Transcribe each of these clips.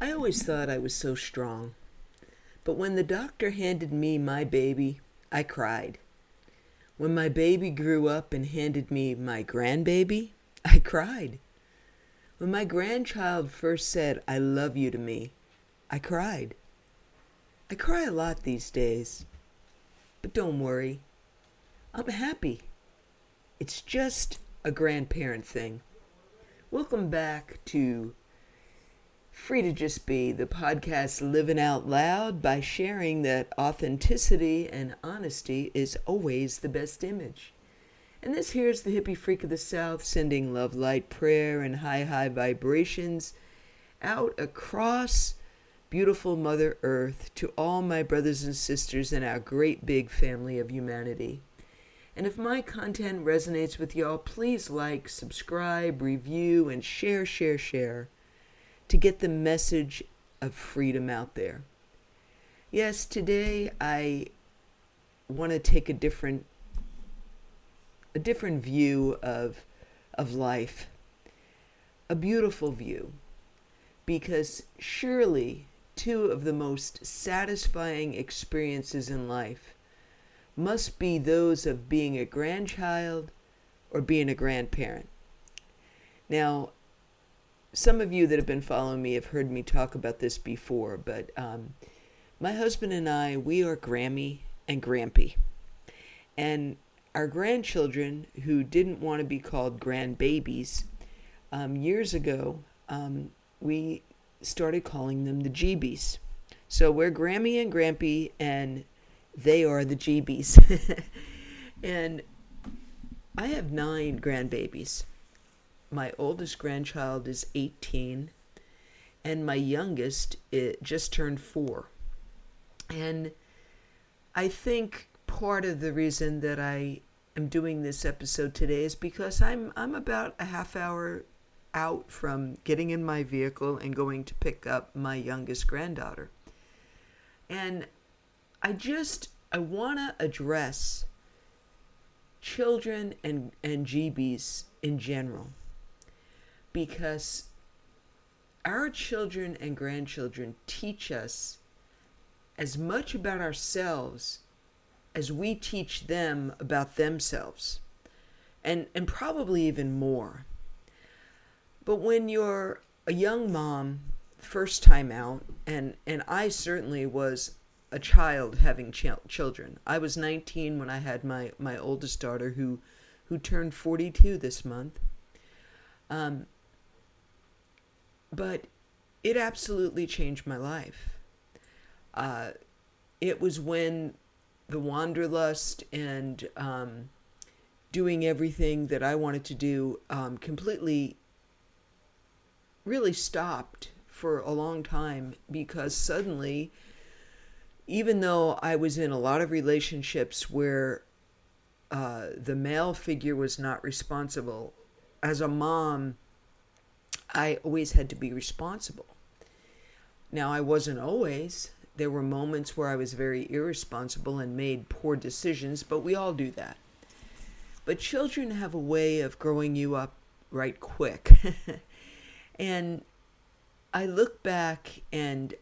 I always thought I was so strong. But when the doctor handed me my baby, I cried. When my baby grew up and handed me my grandbaby, I cried. When my grandchild first said, I love you to me, I cried. I cry a lot these days. But don't worry, I'm happy. It's just a grandparent thing. Welcome back to Free to Just Be, the podcast living out loud by sharing that authenticity and honesty is always the best image. And this here's the hippie freak of the South sending love, light, prayer, and high, high vibrations out across beautiful Mother Earth to all my brothers and sisters in our great big family of humanity. And if my content resonates with y'all, please like, subscribe, review, and share, share, share to get the message of freedom out there. Yes, today I want to take a different a different view of of life. A beautiful view. Because surely two of the most satisfying experiences in life must be those of being a grandchild or being a grandparent. Now, some of you that have been following me have heard me talk about this before, but um, my husband and I, we are Grammy and Grampy. And our grandchildren, who didn't want to be called grandbabies, um, years ago, um, we started calling them the GBs. So we're Grammy and Grampy, and they are the GBs. and I have nine grandbabies my oldest grandchild is 18 and my youngest it just turned 4 and i think part of the reason that i am doing this episode today is because i'm i'm about a half hour out from getting in my vehicle and going to pick up my youngest granddaughter. And i just i want to address children and and gbs in general because our children and grandchildren teach us as much about ourselves as we teach them about themselves and and probably even more. But when you're a young mom first time out and and I certainly was a child having ch- children. I was 19 when I had my my oldest daughter who who turned 42 this month. Um, but it absolutely changed my life. Uh, it was when the wanderlust and um, doing everything that I wanted to do um, completely really stopped for a long time because suddenly, even though I was in a lot of relationships where uh, the male figure was not responsible, as a mom, I always had to be responsible. Now, I wasn't always. There were moments where I was very irresponsible and made poor decisions, but we all do that. But children have a way of growing you up right quick. and I look back and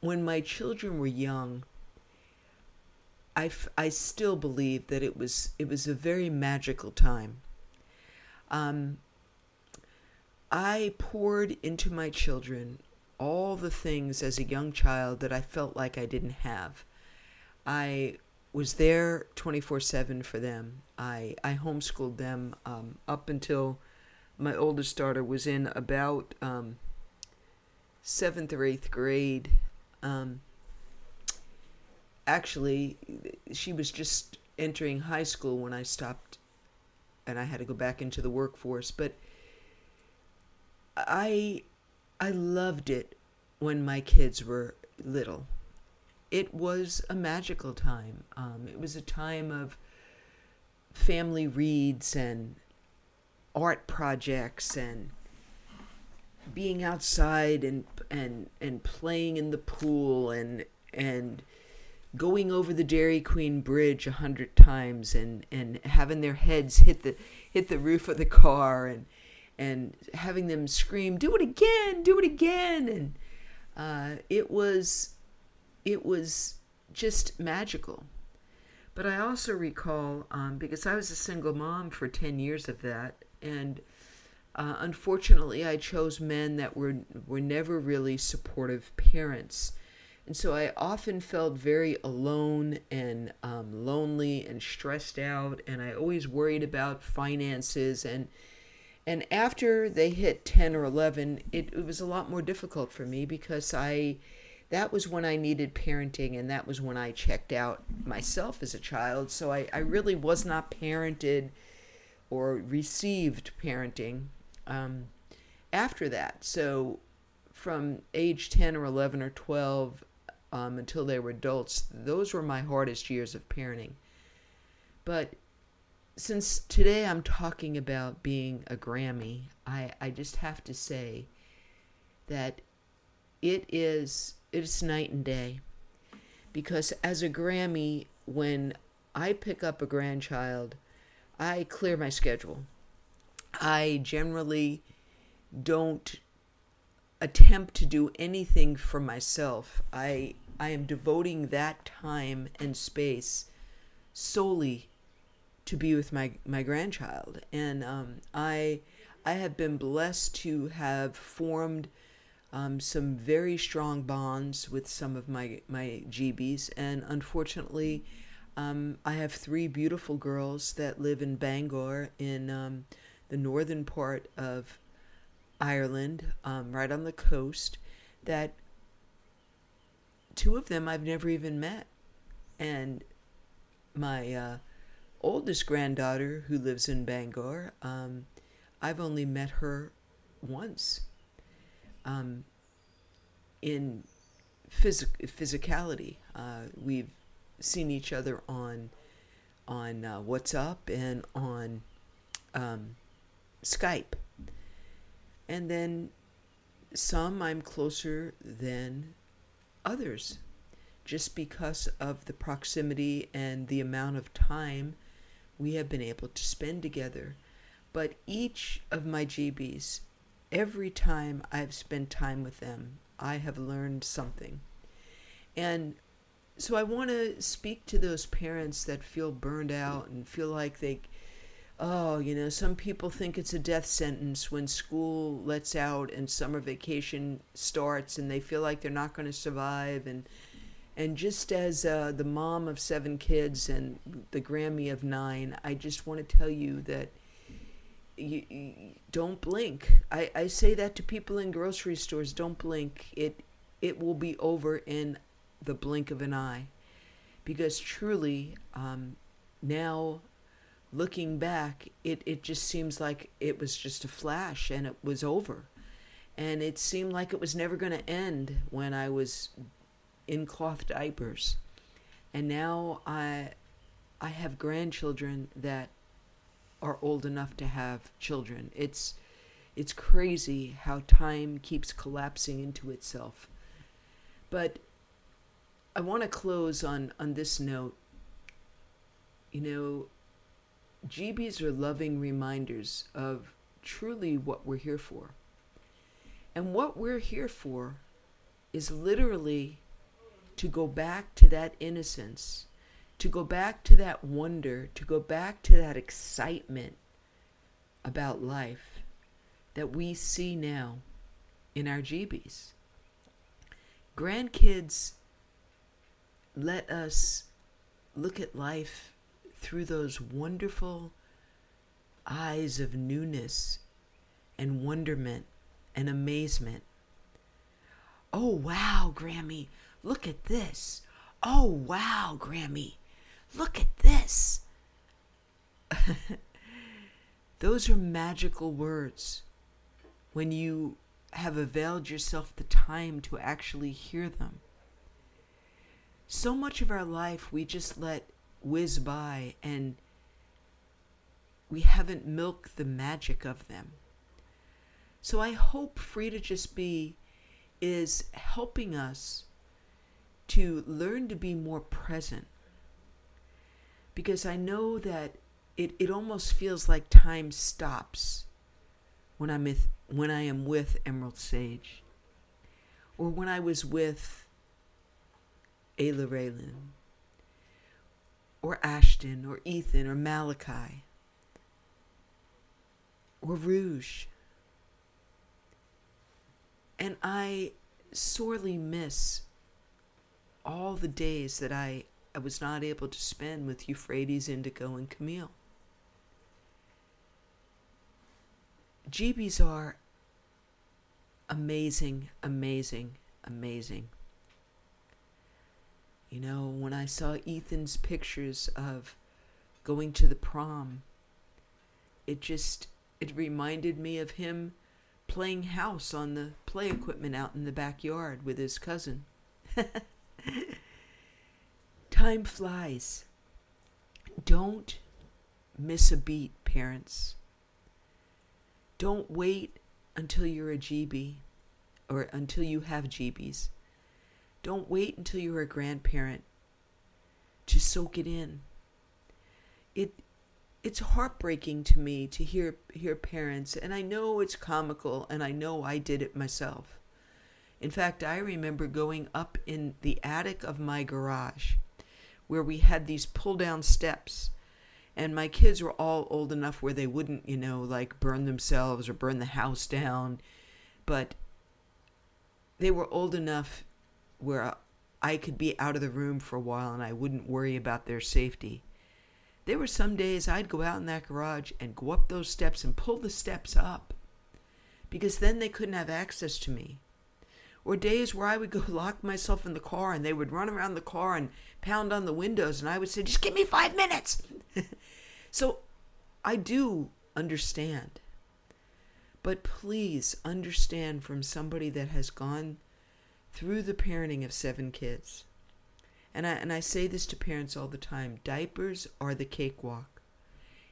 when my children were young, I, f- I still believe that it was it was a very magical time. Um, I poured into my children all the things as a young child that I felt like I didn't have. I was there 24 7 for them. I, I homeschooled them um, up until my oldest daughter was in about um, seventh or eighth grade. Um, actually, she was just entering high school when I stopped and I had to go back into the workforce. But I I loved it when my kids were little. It was a magical time. Um, it was a time of family reads and art projects and being outside and and and playing in the pool and and going over the Dairy Queen bridge a hundred times and and having their heads hit the hit the roof of the car and and having them scream, "Do it again! Do it again!" and uh, it was it was just magical. But I also recall um, because I was a single mom for ten years of that, and uh, unfortunately, I chose men that were were never really supportive parents, and so I often felt very alone and um, lonely and stressed out, and I always worried about finances and and after they hit 10 or 11 it, it was a lot more difficult for me because i that was when i needed parenting and that was when i checked out myself as a child. So i, I really was not parented or received parenting um, after that. So from age 10 or 11 or 12 um, until they were adults those were my hardest years of parenting. But since today I'm talking about being a Grammy, I, I just have to say that it is it's night and day. Because as a Grammy, when I pick up a grandchild, I clear my schedule. I generally don't attempt to do anything for myself. I I am devoting that time and space solely to be with my my grandchild, and um, I I have been blessed to have formed um, some very strong bonds with some of my my GBs, and unfortunately, um, I have three beautiful girls that live in Bangor in um, the northern part of Ireland, um, right on the coast. That two of them I've never even met, and my uh, oldest granddaughter, who lives in Bangor, um, I've only met her once um, in phys- physicality. Uh, we've seen each other on on uh, WhatsApp and on um, Skype, and then some I'm closer than others, just because of the proximity and the amount of time we have been able to spend together. But each of my GBs, every time I've spent time with them, I have learned something. And so I want to speak to those parents that feel burned out and feel like they, oh, you know, some people think it's a death sentence when school lets out and summer vacation starts and they feel like they're not going to survive. And and just as uh, the mom of seven kids and the Grammy of nine, I just want to tell you that you, you, don't blink. I, I say that to people in grocery stores. Don't blink. It it will be over in the blink of an eye, because truly, um, now looking back, it it just seems like it was just a flash and it was over, and it seemed like it was never going to end when I was in cloth diapers. And now I I have grandchildren that are old enough to have children. It's it's crazy how time keeps collapsing into itself. But I want to close on on this note. You know, GBs are loving reminders of truly what we're here for. And what we're here for is literally to go back to that innocence, to go back to that wonder, to go back to that excitement about life that we see now in our GBs. Grandkids let us look at life through those wonderful eyes of newness and wonderment and amazement. Oh, wow, Grammy, Look at this. Oh, wow, Grammy. Look at this. Those are magical words when you have availed yourself the time to actually hear them. So much of our life we just let whiz by and we haven't milked the magic of them. So I hope Free to Just Be is helping us to learn to be more present. Because I know that it, it almost feels like time stops when I'm with, when I am with Emerald Sage, or when I was with Ayla Raylan, or Ashton, or Ethan, or Malachi, or Rouge. And I sorely miss all the days that I, I was not able to spend with Euphrates, Indigo, and Camille. GBs are amazing, amazing, amazing. You know, when I saw Ethan's pictures of going to the prom, it just it reminded me of him playing house on the play equipment out in the backyard with his cousin. Time flies. Don't miss a beat, parents. Don't wait until you're a GB or until you have GBs. Don't wait until you're a grandparent to soak it in. It it's heartbreaking to me to hear hear parents and I know it's comical and I know I did it myself. In fact, I remember going up in the attic of my garage where we had these pull down steps and my kids were all old enough where they wouldn't, you know, like burn themselves or burn the house down, but they were old enough where I could be out of the room for a while and I wouldn't worry about their safety. There were some days I'd go out in that garage and go up those steps and pull the steps up because then they couldn't have access to me. Or days where I would go lock myself in the car and they would run around the car and pound on the windows and I would say, just give me five minutes. so I do understand. But please understand from somebody that has gone through the parenting of seven kids and I, and I say this to parents all the time diapers are the cakewalk.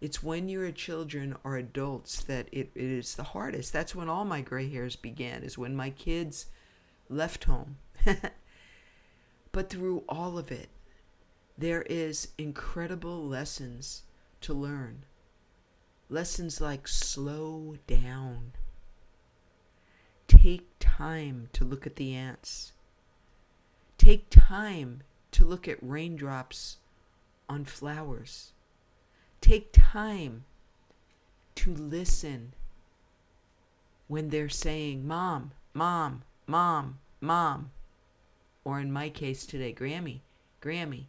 It's when your children are adults that it, it is the hardest. That's when all my gray hairs began, is when my kids left home. but through all of it, there is incredible lessons to learn. Lessons like slow down. Take time to look at the ants. Take time to look at raindrops on flowers. Take time to listen when they're saying, Mom, Mom, Mom, Mom. Or in my case today, Grammy, Grammy,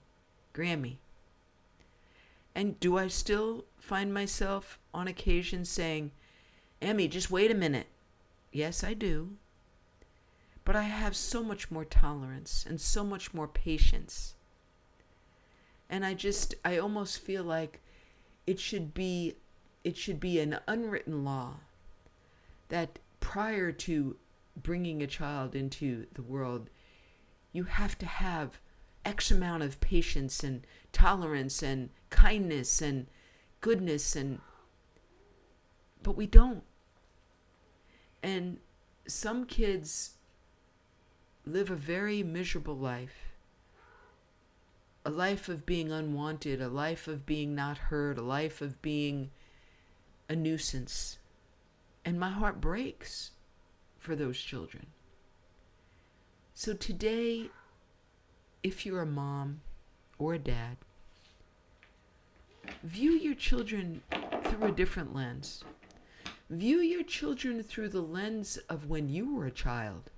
Grammy. And do I still find myself on occasion saying, Emmy, just wait a minute? Yes, I do. But I have so much more tolerance and so much more patience. And I just, I almost feel like it should be, it should be an unwritten law that prior to bringing a child into the world, you have to have X amount of patience and tolerance and kindness and goodness and but we don't. And some kids live a very miserable life. A life of being unwanted, a life of being not heard, a life of being a nuisance. And my heart breaks for those children. So today, if you're a mom or a dad, view your children through a different lens. View your children through the lens of when you were a child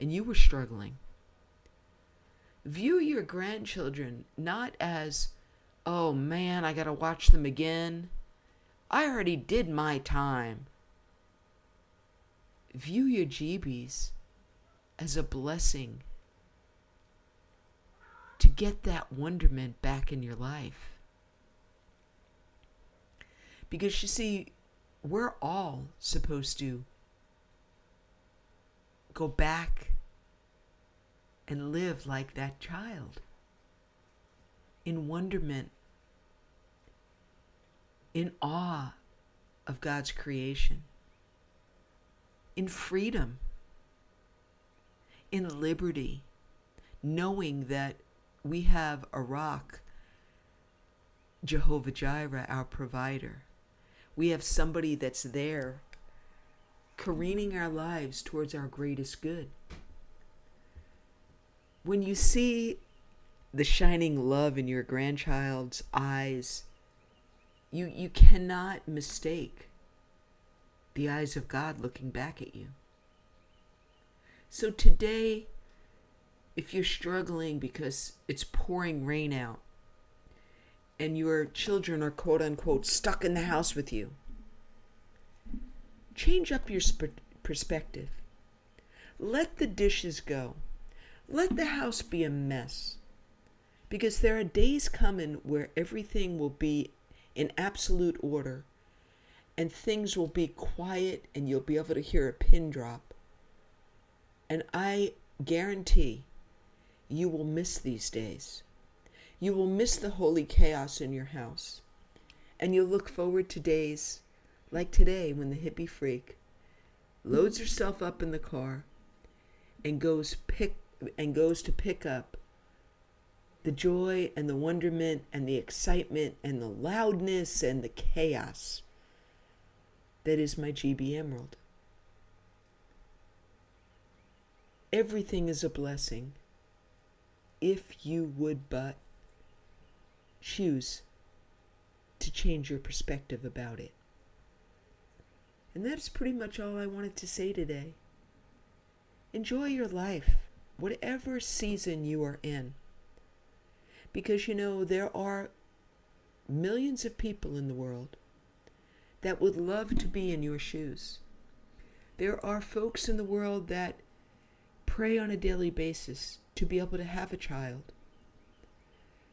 and you were struggling. View your grandchildren not as, oh man, I got to watch them again. I already did my time. View your GBs as a blessing to get that wonderment back in your life. Because you see, we're all supposed to go back and live like that child in wonderment, in awe of God's creation, in freedom, in liberty, knowing that we have a rock, Jehovah Jireh, our provider. We have somebody that's there careening our lives towards our greatest good. When you see the shining love in your grandchild's eyes, you, you cannot mistake the eyes of God looking back at you. So today, if you're struggling because it's pouring rain out and your children are quote unquote stuck in the house with you, change up your sp- perspective. Let the dishes go. Let the house be a mess. Because there are days coming where everything will be in absolute order and things will be quiet and you'll be able to hear a pin drop. And I guarantee you will miss these days. You will miss the holy chaos in your house. And you'll look forward to days like today when the hippie freak loads herself up in the car and goes pick and goes to pick up the joy and the wonderment and the excitement and the loudness and the chaos that is my GB Emerald. Everything is a blessing if you would but choose to change your perspective about it. And that's pretty much all I wanted to say today. Enjoy your life, whatever season you are in. Because you know, there are millions of people in the world that would love to be in your shoes. There are folks in the world that pray on a daily basis to be able to have a child.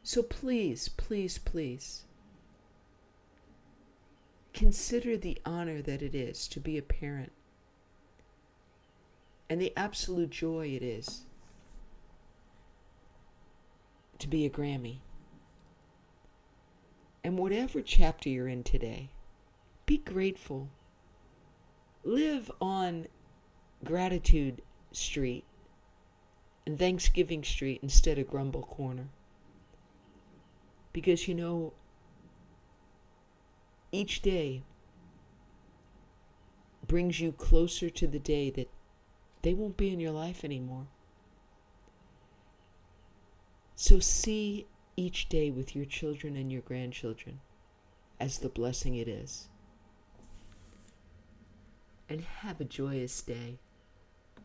So please, please, please consider the honor that it is to be a parent and the absolute joy it is to be a Grammy. And whatever chapter you're in today, be grateful. Live on Gratitude Street and Thanksgiving Street instead of Grumble Corner. Because you know, each day brings you closer to the day that they won't be in your life anymore. So see each day with your children and your grandchildren as the blessing it is and have a joyous day.